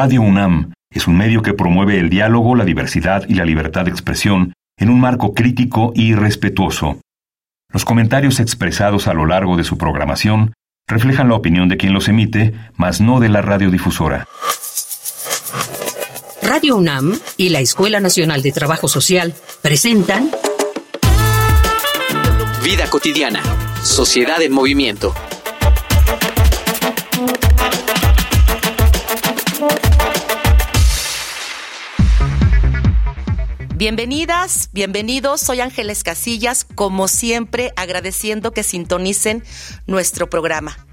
Radio UNAM es un medio que promueve el diálogo, la diversidad y la libertad de expresión en un marco crítico y respetuoso. Los comentarios expresados a lo largo de su programación reflejan la opinión de quien los emite, mas no de la radiodifusora. Radio UNAM y la Escuela Nacional de Trabajo Social presentan Vida cotidiana, sociedad en movimiento. Bienvenidas, bienvenidos. Soy Ángeles Casillas, como siempre agradeciendo que sintonicen nuestro programa.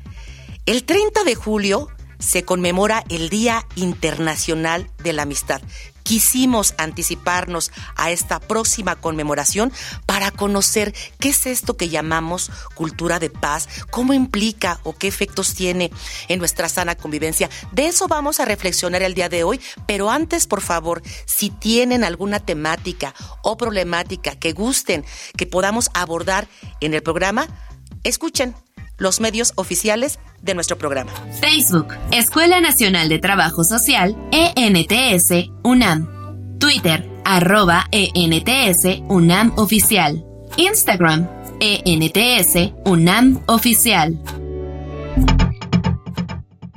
El 30 de julio se conmemora el Día Internacional de la Amistad. Quisimos anticiparnos a esta próxima conmemoración para conocer qué es esto que llamamos cultura de paz, cómo implica o qué efectos tiene en nuestra sana convivencia. De eso vamos a reflexionar el día de hoy, pero antes, por favor, si tienen alguna temática o problemática que gusten que podamos abordar en el programa, escuchen los medios oficiales de nuestro programa. Facebook, Escuela Nacional de Trabajo Social, ENTS, UNAM. Twitter, arroba ENTS, UNAM Oficial. Instagram, ENTS, UNAM Oficial.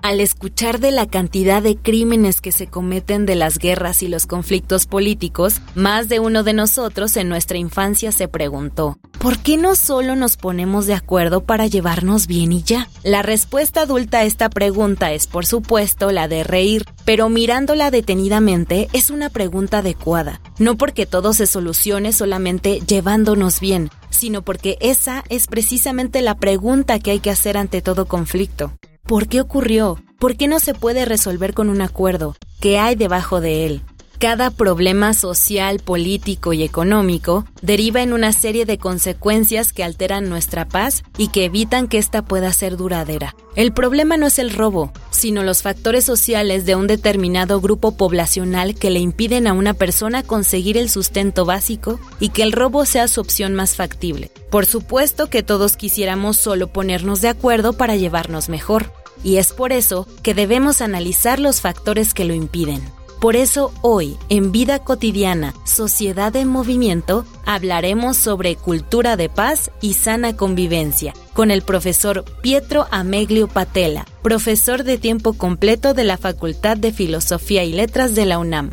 Al escuchar de la cantidad de crímenes que se cometen de las guerras y los conflictos políticos, más de uno de nosotros en nuestra infancia se preguntó, ¿por qué no solo nos ponemos de acuerdo para llevarnos bien y ya? La respuesta adulta a esta pregunta es por supuesto la de reír, pero mirándola detenidamente es una pregunta adecuada, no porque todo se solucione solamente llevándonos bien, sino porque esa es precisamente la pregunta que hay que hacer ante todo conflicto. ¿Por qué ocurrió? ¿Por qué no se puede resolver con un acuerdo? ¿Qué hay debajo de él? Cada problema social, político y económico deriva en una serie de consecuencias que alteran nuestra paz y que evitan que ésta pueda ser duradera. El problema no es el robo, sino los factores sociales de un determinado grupo poblacional que le impiden a una persona conseguir el sustento básico y que el robo sea su opción más factible. Por supuesto que todos quisiéramos solo ponernos de acuerdo para llevarnos mejor, y es por eso que debemos analizar los factores que lo impiden. Por eso hoy, en Vida Cotidiana, Sociedad en Movimiento, hablaremos sobre cultura de paz y sana convivencia con el profesor Pietro Ameglio Patela, profesor de tiempo completo de la Facultad de Filosofía y Letras de la UNAM.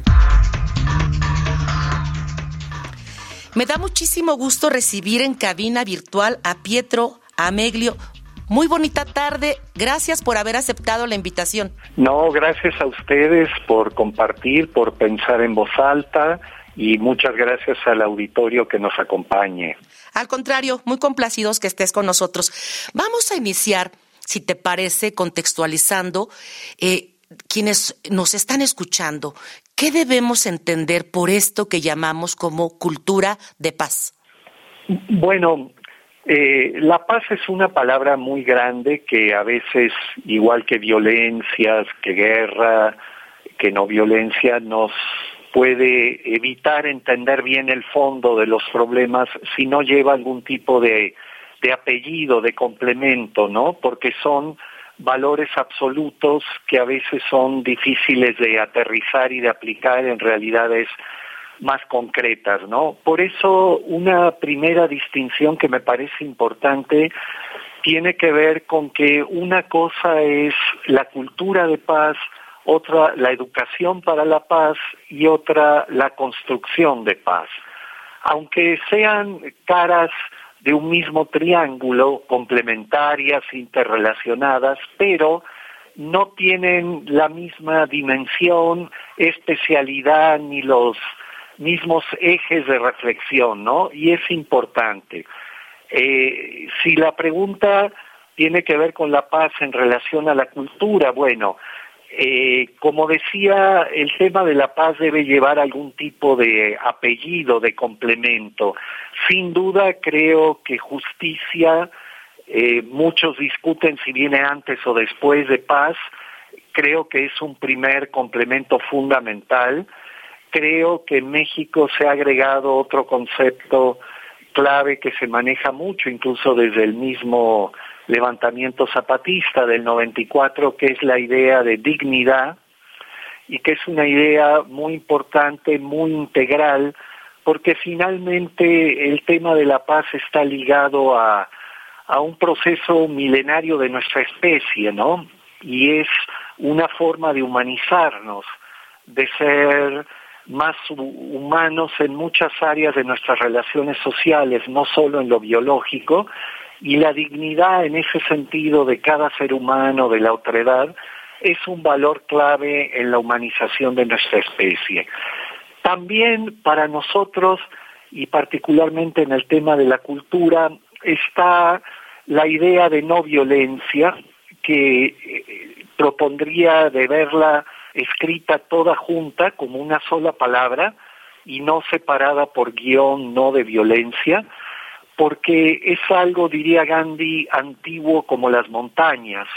Me da muchísimo gusto recibir en cabina virtual a Pietro Ameglio muy bonita tarde. Gracias por haber aceptado la invitación. No, gracias a ustedes por compartir, por pensar en voz alta y muchas gracias al auditorio que nos acompañe. Al contrario, muy complacidos que estés con nosotros. Vamos a iniciar, si te parece, contextualizando eh, quienes nos están escuchando. ¿Qué debemos entender por esto que llamamos como cultura de paz? Bueno, eh, la paz es una palabra muy grande que a veces, igual que violencias, que guerra, que no violencia, nos puede evitar entender bien el fondo de los problemas si no lleva algún tipo de, de apellido, de complemento, ¿no? Porque son valores absolutos que a veces son difíciles de aterrizar y de aplicar en realidades más concretas, ¿no? Por eso una primera distinción que me parece importante tiene que ver con que una cosa es la cultura de paz, otra la educación para la paz y otra la construcción de paz. Aunque sean caras de un mismo triángulo, complementarias, interrelacionadas, pero no tienen la misma dimensión, especialidad ni los mismos ejes de reflexión, ¿no? Y es importante. Eh, si la pregunta tiene que ver con la paz en relación a la cultura, bueno, eh, como decía, el tema de la paz debe llevar algún tipo de apellido, de complemento. Sin duda creo que justicia, eh, muchos discuten si viene antes o después de paz, creo que es un primer complemento fundamental creo que en México se ha agregado otro concepto clave que se maneja mucho, incluso desde el mismo levantamiento zapatista del 94, que es la idea de dignidad, y que es una idea muy importante, muy integral, porque finalmente el tema de la paz está ligado a, a un proceso milenario de nuestra especie, ¿no? Y es una forma de humanizarnos, de ser más humanos en muchas áreas de nuestras relaciones sociales, no solo en lo biológico, y la dignidad en ese sentido de cada ser humano, de la otredad, es un valor clave en la humanización de nuestra especie. También para nosotros, y particularmente en el tema de la cultura, está la idea de no violencia, que eh, propondría de verla escrita toda junta como una sola palabra y no separada por guion, no de violencia, porque es algo, diría Gandhi, antiguo como las montañas,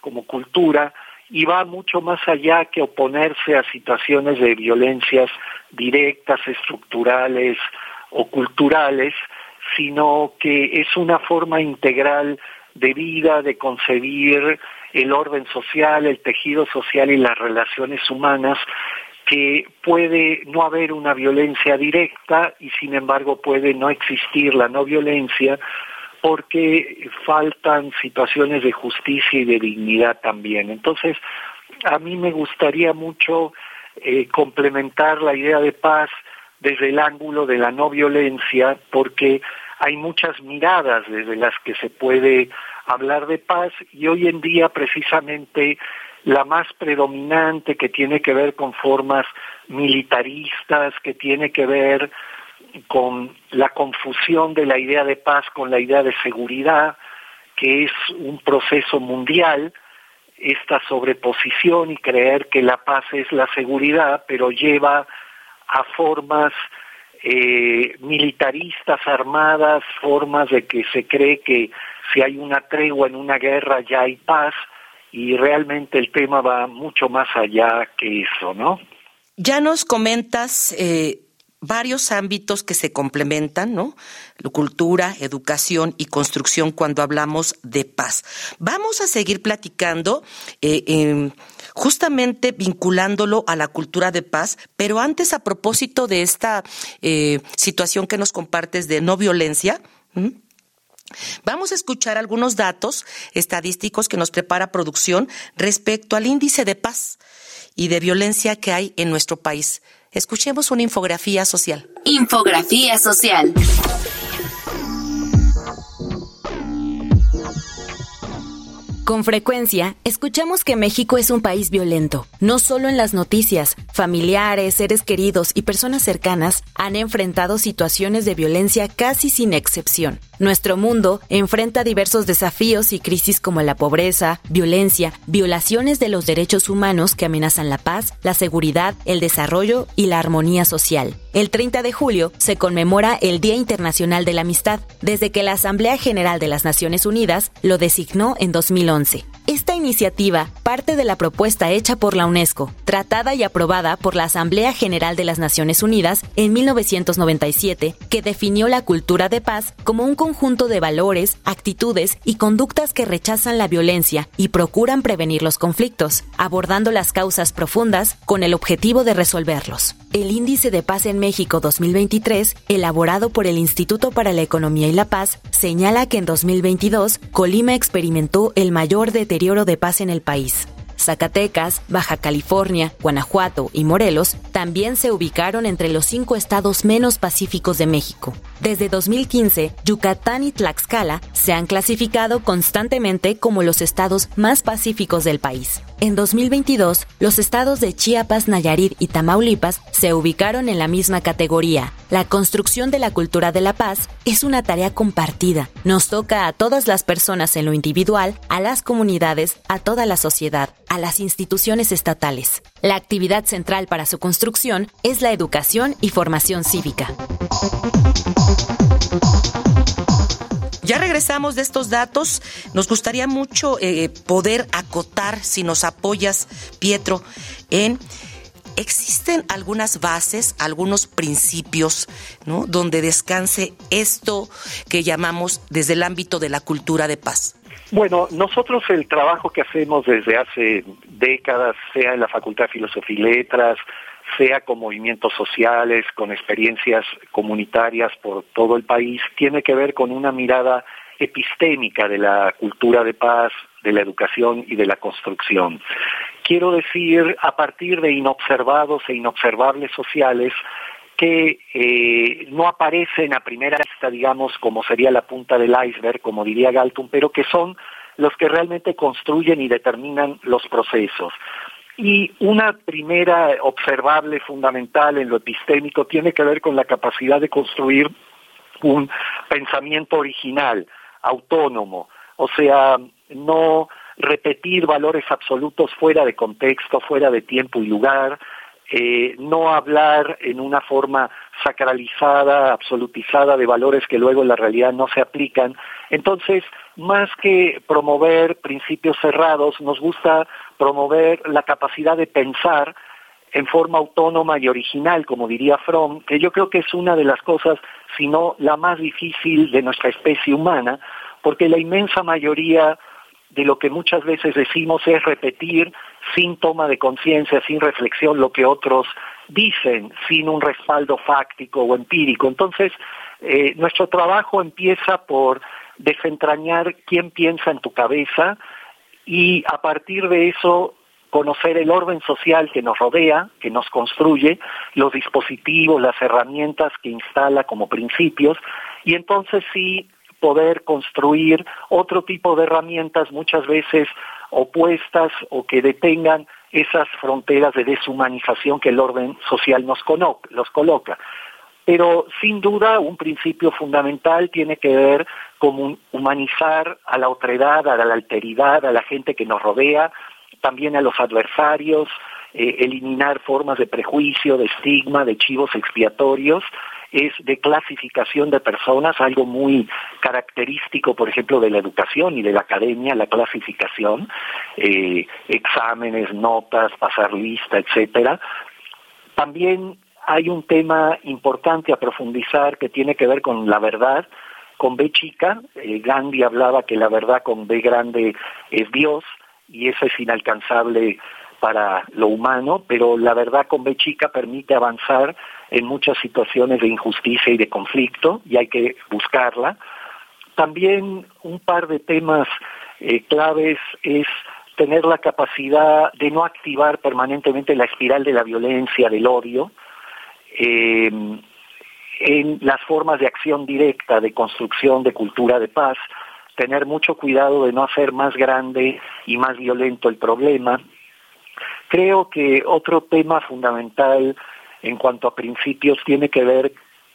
como cultura, y va mucho más allá que oponerse a situaciones de violencias directas, estructurales o culturales, sino que es una forma integral de vida, de concebir el orden social, el tejido social y las relaciones humanas, que puede no haber una violencia directa y sin embargo puede no existir la no violencia porque faltan situaciones de justicia y de dignidad también. Entonces, a mí me gustaría mucho eh, complementar la idea de paz desde el ángulo de la no violencia, porque hay muchas miradas desde las que se puede hablar de paz y hoy en día precisamente la más predominante que tiene que ver con formas militaristas, que tiene que ver con la confusión de la idea de paz con la idea de seguridad, que es un proceso mundial, esta sobreposición y creer que la paz es la seguridad, pero lleva a formas eh, militaristas armadas, formas de que se cree que si hay una tregua en una guerra ya hay paz y realmente el tema va mucho más allá que eso, ¿no? Ya nos comentas eh, varios ámbitos que se complementan, ¿no? Cultura, educación y construcción cuando hablamos de paz. Vamos a seguir platicando, eh, justamente vinculándolo a la cultura de paz, pero antes a propósito de esta eh, situación que nos compartes de no violencia. Vamos a escuchar algunos datos estadísticos que nos prepara producción respecto al índice de paz y de violencia que hay en nuestro país. Escuchemos una infografía social. Infografía social. Con frecuencia, escuchamos que México es un país violento. No solo en las noticias, familiares, seres queridos y personas cercanas han enfrentado situaciones de violencia casi sin excepción. Nuestro mundo enfrenta diversos desafíos y crisis como la pobreza, violencia, violaciones de los derechos humanos que amenazan la paz, la seguridad, el desarrollo y la armonía social. El 30 de julio se conmemora el Día Internacional de la Amistad, desde que la Asamblea General de las Naciones Unidas lo designó en 2011. 11. Esta iniciativa parte de la propuesta hecha por la UNESCO, tratada y aprobada por la Asamblea General de las Naciones Unidas en 1997, que definió la cultura de paz como un conjunto de valores, actitudes y conductas que rechazan la violencia y procuran prevenir los conflictos, abordando las causas profundas con el objetivo de resolverlos. El Índice de Paz en México 2023, elaborado por el Instituto para la Economía y la Paz, señala que en 2022 Colima experimentó el mayor deterioro de paz en el país. Zacatecas, Baja California, Guanajuato y Morelos también se ubicaron entre los cinco estados menos pacíficos de México. Desde 2015, Yucatán y Tlaxcala se han clasificado constantemente como los estados más pacíficos del país. En 2022, los estados de Chiapas, Nayarit y Tamaulipas se ubicaron en la misma categoría. La construcción de la cultura de la paz es una tarea compartida. Nos toca a todas las personas en lo individual, a las comunidades, a toda la sociedad a las instituciones estatales. La actividad central para su construcción es la educación y formación cívica. Ya regresamos de estos datos. Nos gustaría mucho eh, poder acotar, si nos apoyas, Pietro, en existen algunas bases, algunos principios, ¿no? Donde descanse esto que llamamos desde el ámbito de la cultura de paz. Bueno, nosotros el trabajo que hacemos desde hace décadas, sea en la Facultad de Filosofía y Letras, sea con movimientos sociales, con experiencias comunitarias por todo el país, tiene que ver con una mirada epistémica de la cultura de paz, de la educación y de la construcción. Quiero decir, a partir de inobservados e inobservables sociales que eh, no aparecen a primera vista, digamos, como sería la punta del iceberg, como diría Galton, pero que son los que realmente construyen y determinan los procesos. Y una primera observable fundamental en lo epistémico tiene que ver con la capacidad de construir un pensamiento original, autónomo, o sea, no repetir valores absolutos fuera de contexto, fuera de tiempo y lugar, eh, no hablar en una forma sacralizada, absolutizada de valores que luego en la realidad no se aplican. Entonces, más que promover principios cerrados, nos gusta promover la capacidad de pensar en forma autónoma y original, como diría Fromm, que yo creo que es una de las cosas, si no la más difícil de nuestra especie humana, porque la inmensa mayoría de lo que muchas veces decimos es repetir sin toma de conciencia, sin reflexión, lo que otros dicen, sin un respaldo fáctico o empírico. Entonces, eh, nuestro trabajo empieza por desentrañar quién piensa en tu cabeza y a partir de eso conocer el orden social que nos rodea, que nos construye, los dispositivos, las herramientas que instala como principios, y entonces sí poder construir otro tipo de herramientas muchas veces opuestas o que detengan esas fronteras de deshumanización que el orden social nos, los coloca. Pero sin duda un principio fundamental tiene que ver con humanizar a la otredad, a la alteridad, a la gente que nos rodea, también a los adversarios, eh, eliminar formas de prejuicio, de estigma, de chivos expiatorios es de clasificación de personas, algo muy característico, por ejemplo, de la educación y de la academia, la clasificación, eh, exámenes, notas, pasar lista, etcétera. También hay un tema importante a profundizar que tiene que ver con la verdad, con B chica. Eh, Gandhi hablaba que la verdad con B grande es Dios y eso es inalcanzable para lo humano, pero la verdad con B chica permite avanzar en muchas situaciones de injusticia y de conflicto y hay que buscarla. También un par de temas eh, claves es tener la capacidad de no activar permanentemente la espiral de la violencia, del odio, eh, en las formas de acción directa, de construcción de cultura de paz, tener mucho cuidado de no hacer más grande y más violento el problema. Creo que otro tema fundamental en cuanto a principios tiene que ver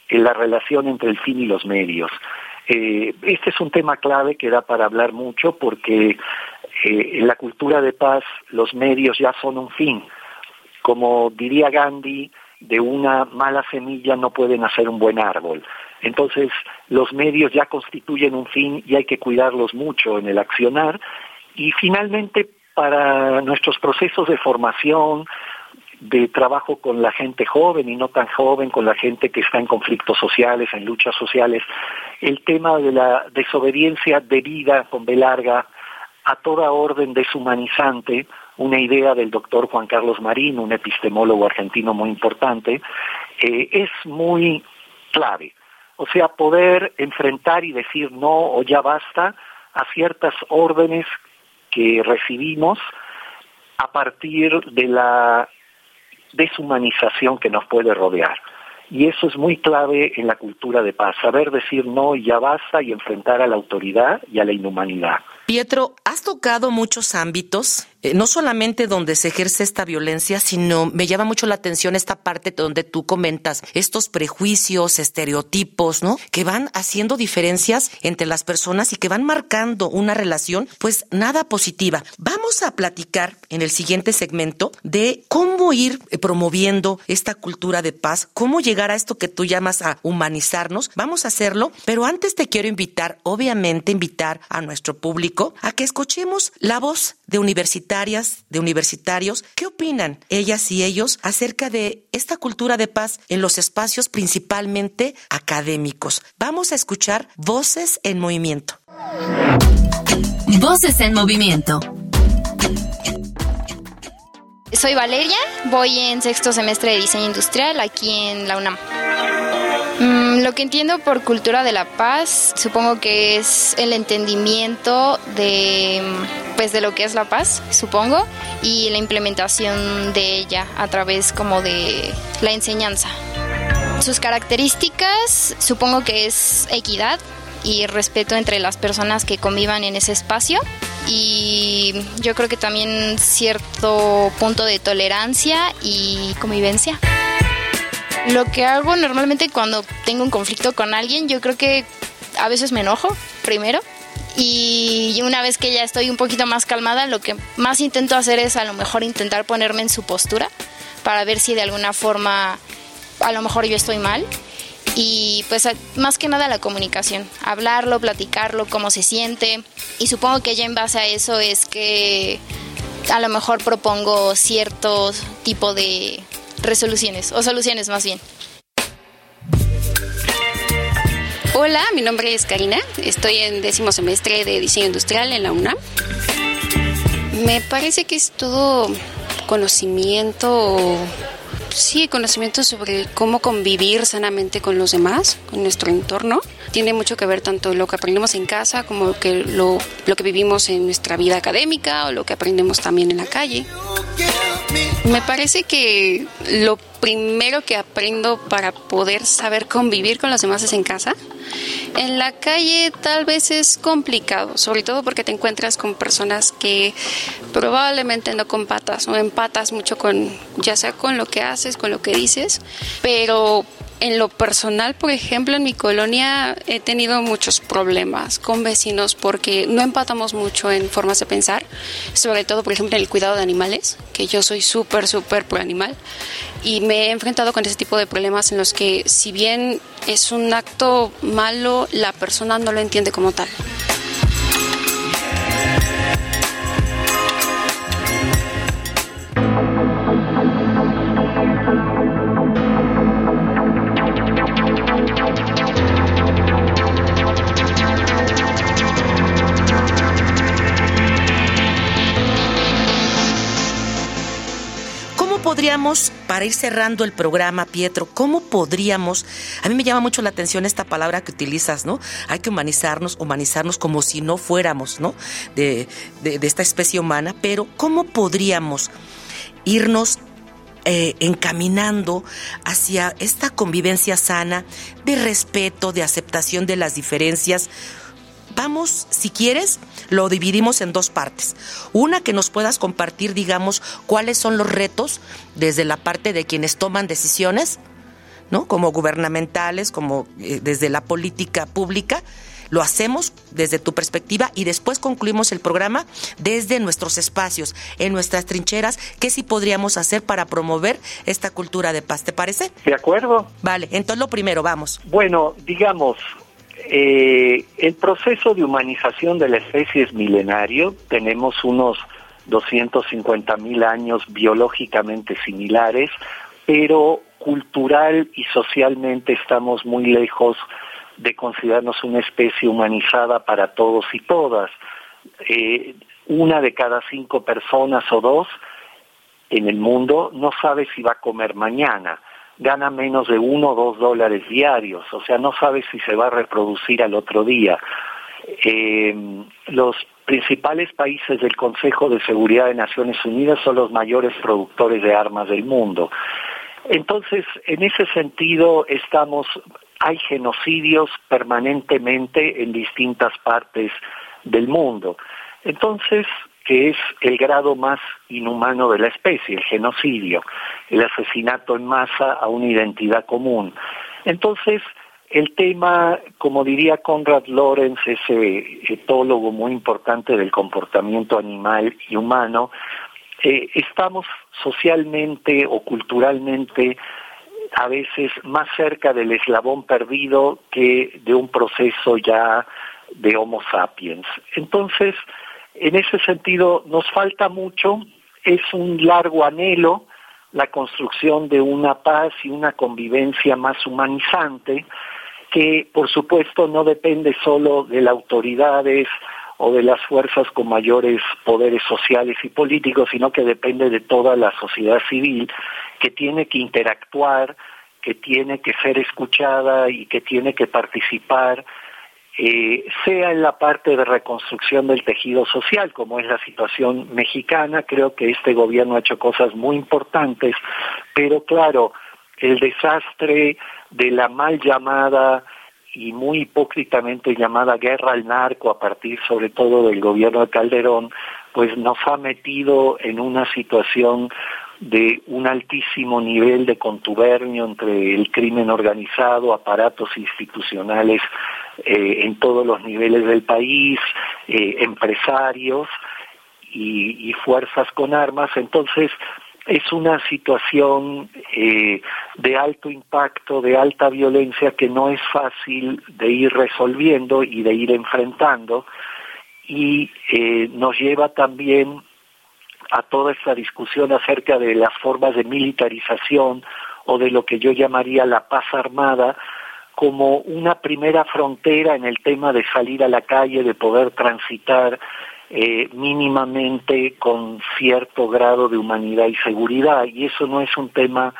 en la relación entre el fin y los medios. Eh, este es un tema clave que da para hablar mucho porque eh, en la cultura de paz los medios ya son un fin. Como diría Gandhi, de una mala semilla no pueden hacer un buen árbol. Entonces, los medios ya constituyen un fin y hay que cuidarlos mucho en el accionar. Y finalmente, para nuestros procesos de formación, de trabajo con la gente joven y no tan joven, con la gente que está en conflictos sociales, en luchas sociales, el tema de la desobediencia debida con B larga a toda orden deshumanizante, una idea del doctor Juan Carlos Marín, un epistemólogo argentino muy importante, eh, es muy clave. O sea, poder enfrentar y decir no o ya basta a ciertas órdenes que recibimos a partir de la deshumanización que nos puede rodear. Y eso es muy clave en la cultura de paz, saber decir no y ya basta y enfrentar a la autoridad y a la inhumanidad. Pietro, has tocado muchos ámbitos, eh, no solamente donde se ejerce esta violencia, sino me llama mucho la atención esta parte donde tú comentas estos prejuicios, estereotipos, ¿no? Que van haciendo diferencias entre las personas y que van marcando una relación, pues nada positiva. Vamos a platicar en el siguiente segmento de cómo ir eh, promoviendo esta cultura de paz, cómo llegar a esto que tú llamas a humanizarnos. Vamos a hacerlo, pero antes te quiero invitar, obviamente, invitar a nuestro público a que escuchemos la voz de Universidad universitarias, de universitarios, ¿qué opinan ellas y ellos acerca de esta cultura de paz en los espacios principalmente académicos? Vamos a escuchar Voces en Movimiento. Voces en Movimiento. Soy Valeria, voy en sexto semestre de diseño industrial aquí en la UNAM. Mm, lo que entiendo por cultura de la paz, supongo que es el entendimiento de, pues, de lo que es la paz, supongo, y la implementación de ella a través como de la enseñanza. Sus características, supongo que es equidad y respeto entre las personas que convivan en ese espacio y yo creo que también cierto punto de tolerancia y convivencia. Lo que hago normalmente cuando tengo un conflicto con alguien, yo creo que a veces me enojo primero y una vez que ya estoy un poquito más calmada, lo que más intento hacer es a lo mejor intentar ponerme en su postura para ver si de alguna forma a lo mejor yo estoy mal. Y pues más que nada la comunicación, hablarlo, platicarlo, cómo se siente. Y supongo que ya en base a eso es que a lo mejor propongo cierto tipo de resoluciones o soluciones más bien. Hola, mi nombre es Karina, estoy en décimo semestre de diseño industrial en la UNAM. Me parece que es todo conocimiento sí, conocimiento sobre cómo convivir sanamente con los demás, con nuestro entorno. Tiene mucho que ver tanto lo que aprendemos en casa como que lo, lo que vivimos en nuestra vida académica o lo que aprendemos también en la calle. Me parece que lo primero que aprendo para poder saber convivir con los demás es en casa. En la calle tal vez es complicado, sobre todo porque te encuentras con personas que probablemente no compatas o empatas mucho con, ya sea con lo que haces, con lo que dices, pero en lo personal, por ejemplo, en mi colonia he tenido muchos problemas con vecinos porque no empatamos mucho en formas de pensar, sobre todo, por ejemplo, en el cuidado de animales, que yo soy súper, súper pro animal, y me he enfrentado con ese tipo de problemas en los que si bien es un acto malo, la persona no lo entiende como tal. Para ir cerrando el programa, Pietro, cómo podríamos, a mí me llama mucho la atención esta palabra que utilizas, ¿no? Hay que humanizarnos, humanizarnos como si no fuéramos, ¿no? De, esta especie humana, pero ¿cómo podríamos irnos eh, encaminando hacia esta convivencia sana de respeto, de aceptación de las diferencias, vamos, si quieres, lo dividimos en dos partes. Una que nos puedas compartir, digamos, cuáles son los retos desde la parte de quienes toman decisiones, ¿no? Como gubernamentales, como eh, desde la política pública. Lo hacemos desde tu perspectiva y después concluimos el programa desde nuestros espacios, en nuestras trincheras, qué sí podríamos hacer para promover esta cultura de paz. ¿Te parece? De acuerdo. Vale, entonces lo primero, vamos. Bueno, digamos, eh, el proceso de humanización de la especie es milenario, tenemos unos 250 mil años biológicamente similares, pero cultural y socialmente estamos muy lejos de considerarnos una especie humanizada para todos y todas. Eh, una de cada cinco personas o dos en el mundo no sabe si va a comer mañana gana menos de uno o dos dólares diarios, o sea, no sabe si se va a reproducir al otro día. Eh, los principales países del Consejo de Seguridad de Naciones Unidas son los mayores productores de armas del mundo. Entonces, en ese sentido, estamos, hay genocidios permanentemente en distintas partes del mundo. Entonces, que es el grado más inhumano de la especie, el genocidio, el asesinato en masa a una identidad común. Entonces, el tema, como diría Conrad Lorenz, ese etólogo muy importante del comportamiento animal y humano, eh, estamos socialmente o culturalmente a veces más cerca del eslabón perdido que de un proceso ya de Homo sapiens. Entonces, en ese sentido nos falta mucho, es un largo anhelo la construcción de una paz y una convivencia más humanizante, que por supuesto no depende solo de las autoridades o de las fuerzas con mayores poderes sociales y políticos, sino que depende de toda la sociedad civil que tiene que interactuar, que tiene que ser escuchada y que tiene que participar eh, sea en la parte de reconstrucción del tejido social, como es la situación mexicana, creo que este gobierno ha hecho cosas muy importantes, pero claro, el desastre de la mal llamada y muy hipócritamente llamada guerra al narco a partir sobre todo del gobierno de Calderón, pues nos ha metido en una situación de un altísimo nivel de contubernio entre el crimen organizado, aparatos institucionales eh, en todos los niveles del país, eh, empresarios y, fuerzas con armas. Entonces, es una situación eh, de alto impacto, de alta violencia que no es fácil de ir resolviendo y de ir enfrentando y nos lleva también a toda esta discusión acerca de las formas de militarización o de lo que yo llamaría la paz armada como una primera frontera en el tema de salir a la calle, de poder transitar eh, mínimamente con cierto grado de humanidad y seguridad. Y eso no es un tema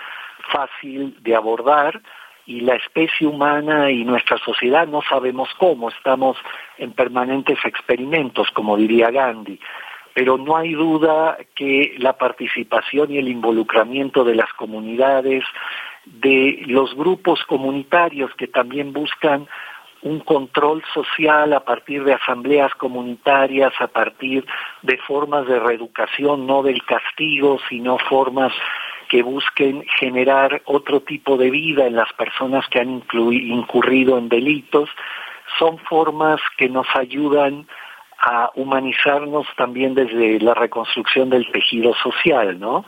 fácil de abordar y la especie humana y nuestra sociedad no sabemos cómo, estamos en permanentes experimentos, como diría Gandhi pero no hay duda que la participación y el involucramiento de las comunidades, de los grupos comunitarios que también buscan un control social a partir de asambleas comunitarias, a partir de formas de reeducación, no del castigo, sino formas que busquen generar otro tipo de vida en las personas que han incurrido en delitos, son formas que nos ayudan a humanizarnos también desde la reconstrucción del tejido social, ¿no?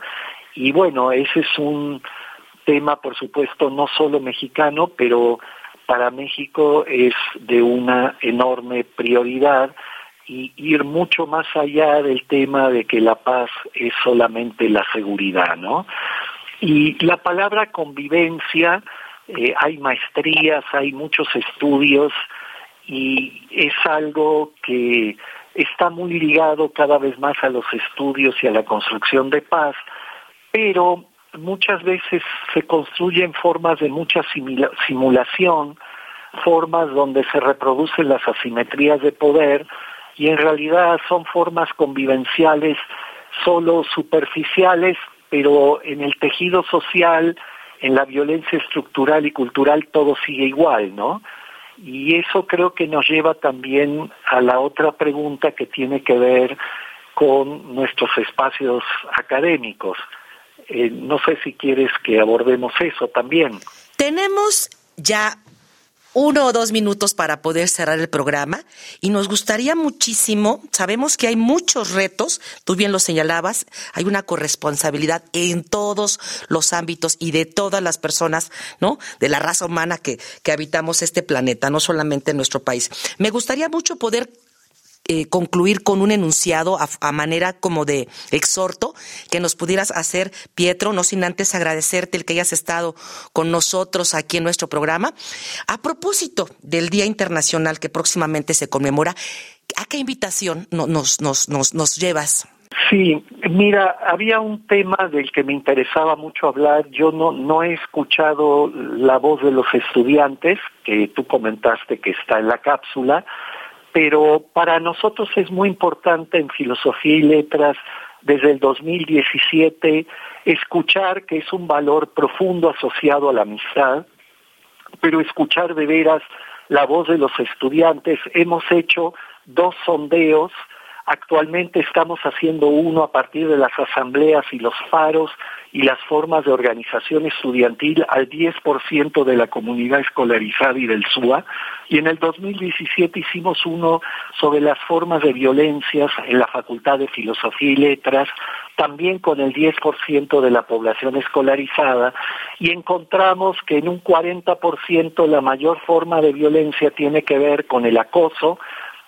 Y bueno, ese es un tema, por supuesto, no solo mexicano, pero para México es de una enorme prioridad y ir mucho más allá del tema de que la paz es solamente la seguridad, ¿no? Y la palabra convivencia, eh, hay maestrías, hay muchos estudios y es algo que está muy ligado cada vez más a los estudios y a la construcción de paz, pero muchas veces se construyen formas de mucha simulación, formas donde se reproducen las asimetrías de poder y en realidad son formas convivenciales solo superficiales, pero en el tejido social, en la violencia estructural y cultural todo sigue igual, ¿no? Y eso creo que nos lleva también a la otra pregunta que tiene que ver con nuestros espacios académicos. Eh, no sé si quieres que abordemos eso también. Tenemos ya uno o dos minutos para poder cerrar el programa y nos gustaría muchísimo, sabemos que hay muchos retos, tú bien lo señalabas, hay una corresponsabilidad en todos los ámbitos y de todas las personas, ¿no? De la raza humana que, que habitamos este planeta, no solamente en nuestro país. Me gustaría mucho poder eh, concluir con un enunciado a, manera como de exhorto que nos pudieras hacer, Pietro, no sin antes agradecerte el que hayas estado con nosotros aquí en nuestro programa. A propósito del Día Internacional que próximamente se conmemora, ¿a qué invitación nos, nos, nos, nos llevas? Sí, mira, había un tema del que me interesaba mucho hablar. Yo no, no he escuchado la voz de los estudiantes, que tú comentaste que está en la cápsula, pero para nosotros es muy importante en filosofía y letras desde el 2017 escuchar que es un valor profundo asociado a la amistad, pero escuchar de veras la voz de los estudiantes. Hemos hecho dos sondeos, actualmente estamos haciendo uno a partir de las asambleas y los faros y las formas de organización estudiantil al 10% de la comunidad escolarizada y del SUA. Y en el 2017 hicimos uno sobre las formas de violencias en la Facultad de Filosofía y Letras, también con el 10% de la población escolarizada, y encontramos que en un 40% la mayor forma de violencia tiene que ver con el acoso,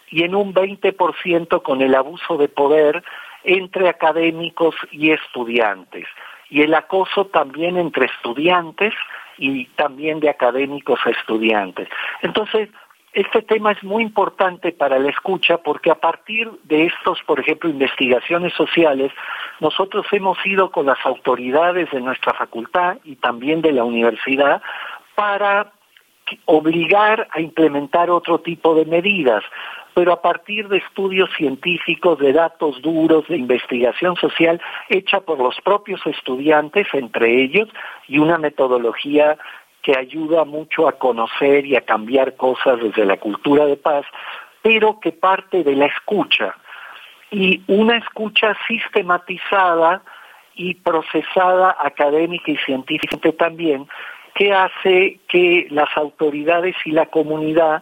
y en un 20% con el abuso de poder entre académicos y estudiantes. Y el acoso también entre estudiantes y también de académicos a estudiantes. Entonces, este tema es muy importante para la escucha porque a partir de estos, por ejemplo, investigaciones sociales, nosotros hemos ido con las autoridades de nuestra facultad y también de la universidad para obligar a implementar otro tipo de medidas, pero a partir de estudios científicos, de datos duros, de investigación social hecha por los propios estudiantes, entre ellos, y una metodología que ayuda mucho a conocer y a cambiar cosas desde la cultura de paz, pero que parte de la escucha. Y una escucha sistematizada y procesada académica y científicamente también, que hace que las autoridades y la comunidad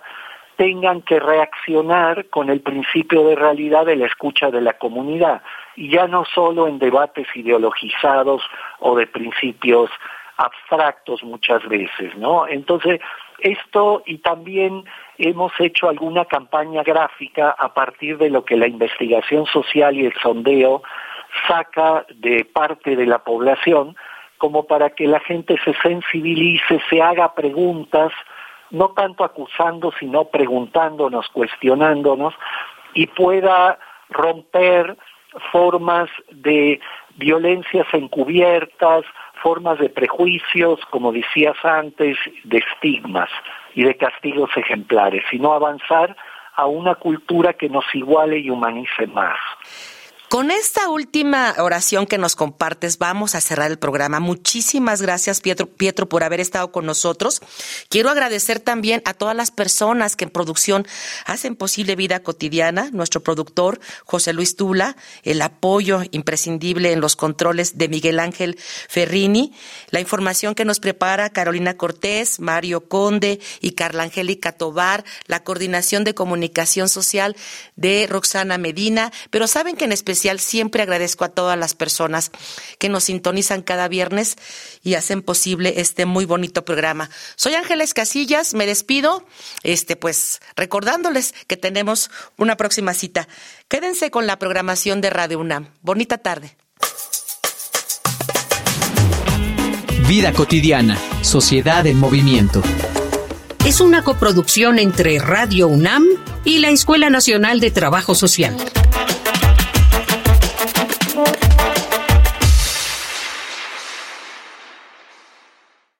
tengan que reaccionar con el principio de realidad de la escucha de la comunidad, y ya no solo en debates ideologizados o de principios abstractos muchas veces, ¿no? Entonces, esto y también hemos hecho alguna campaña gráfica a partir de lo que la investigación social y el sondeo saca de parte de la población, como para que la gente se sensibilice, se haga preguntas, no tanto acusando, sino preguntándonos, cuestionándonos, y pueda romper formas de violencias encubiertas, formas de prejuicios, como decías antes, de estigmas y de castigos ejemplares, sino avanzar a una cultura que nos iguale y humanice más. Con esta última oración que nos compartes, vamos a cerrar el programa. Muchísimas gracias, Pietro, Pietro, por haber estado con nosotros. Quiero agradecer también a todas las personas que en producción hacen posible vida cotidiana, nuestro productor, José Luis Tula, el apoyo imprescindible en los controles de Miguel Ángel Ferrini, la información que nos prepara Carolina Cortés, Mario Conde y Carla Angélica Tobar, la coordinación de comunicación social de Roxana Medina, pero saben que en especial siempre agradezco a todas las personas que nos sintonizan cada viernes y hacen posible este muy bonito programa. Soy Ángeles Casillas, me despido, este pues recordándoles que tenemos una próxima cita. Quédense con la programación de Radio UNAM. Bonita tarde. Vida cotidiana, sociedad en movimiento. Es una coproducción entre Radio UNAM y la Escuela Nacional de Trabajo Social.